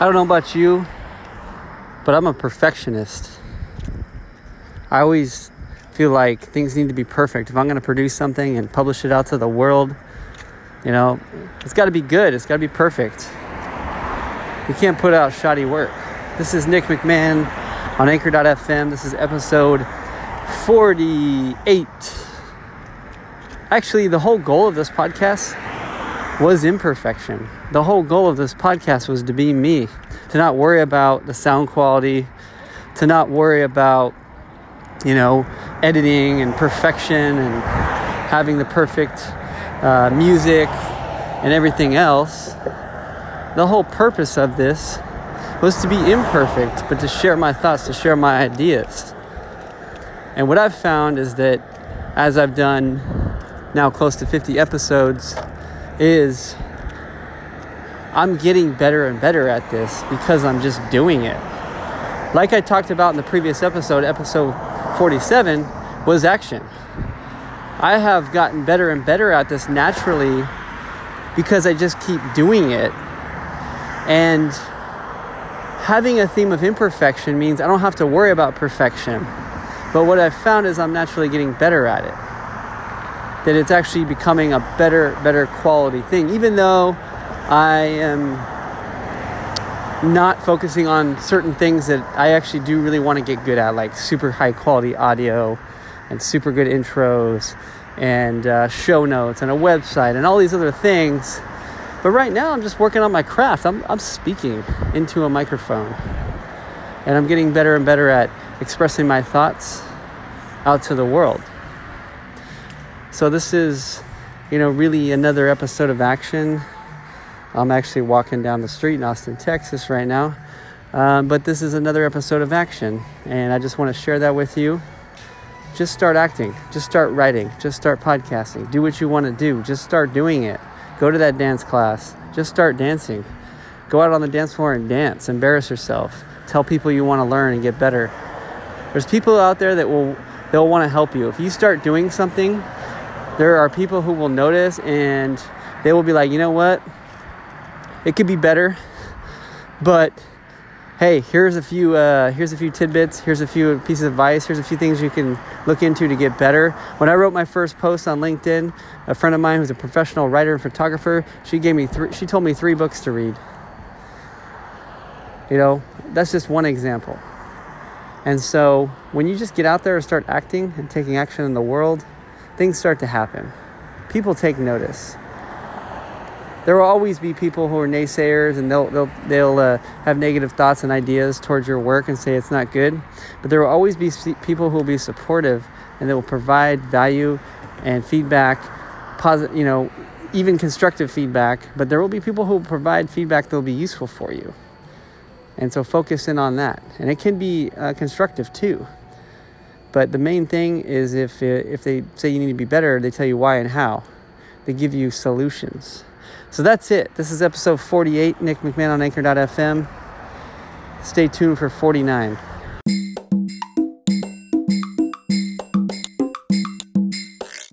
I don't know about you, but I'm a perfectionist. I always feel like things need to be perfect. If I'm going to produce something and publish it out to the world, you know, it's got to be good. It's got to be perfect. You can't put out shoddy work. This is Nick McMahon on Anchor.fm. This is episode 48. Actually, the whole goal of this podcast was imperfection. The whole goal of this podcast was to be me, to not worry about the sound quality, to not worry about, you know, editing and perfection and having the perfect uh, music and everything else. The whole purpose of this was to be imperfect, but to share my thoughts, to share my ideas. And what I've found is that as I've done now close to 50 episodes, is I'm getting better and better at this because I'm just doing it. Like I talked about in the previous episode, episode 47 was action. I have gotten better and better at this naturally because I just keep doing it. And having a theme of imperfection means I don't have to worry about perfection. But what I've found is I'm naturally getting better at it that it's actually becoming a better, better quality thing. Even though I am not focusing on certain things that I actually do really want to get good at, like super high quality audio and super good intros and uh, show notes and a website and all these other things. But right now, I'm just working on my craft. I'm, I'm speaking into a microphone and I'm getting better and better at expressing my thoughts out to the world. So this is, you know, really another episode of action. I'm actually walking down the street in Austin, Texas right now. Um, but this is another episode of action, and I just want to share that with you. Just start acting, just start writing, just start podcasting. Do what you want to do, just start doing it. Go to that dance class, just start dancing. Go out on the dance floor and dance, embarrass yourself. Tell people you want to learn and get better. There's people out there that will they'll want to help you. If you start doing something there are people who will notice and they will be like, you know what? It could be better, but hey, here's a few uh, here's a few tidbits, here's a few pieces of advice, here's a few things you can look into to get better. When I wrote my first post on LinkedIn, a friend of mine who's a professional writer and photographer, she gave me three, she told me three books to read. You know, that's just one example. And so when you just get out there and start acting and taking action in the world, things start to happen. People take notice. There will always be people who are naysayers and they'll, they'll, they'll uh, have negative thoughts and ideas towards your work and say it's not good. But there will always be people who will be supportive and they will provide value and feedback, positive, you know, even constructive feedback. But there will be people who will provide feedback that will be useful for you. And so focus in on that. And it can be uh, constructive too. But the main thing is if, if they say you need to be better, they tell you why and how. They give you solutions. So that's it. This is episode 48. Nick McMahon on Anchor.fm. Stay tuned for 49.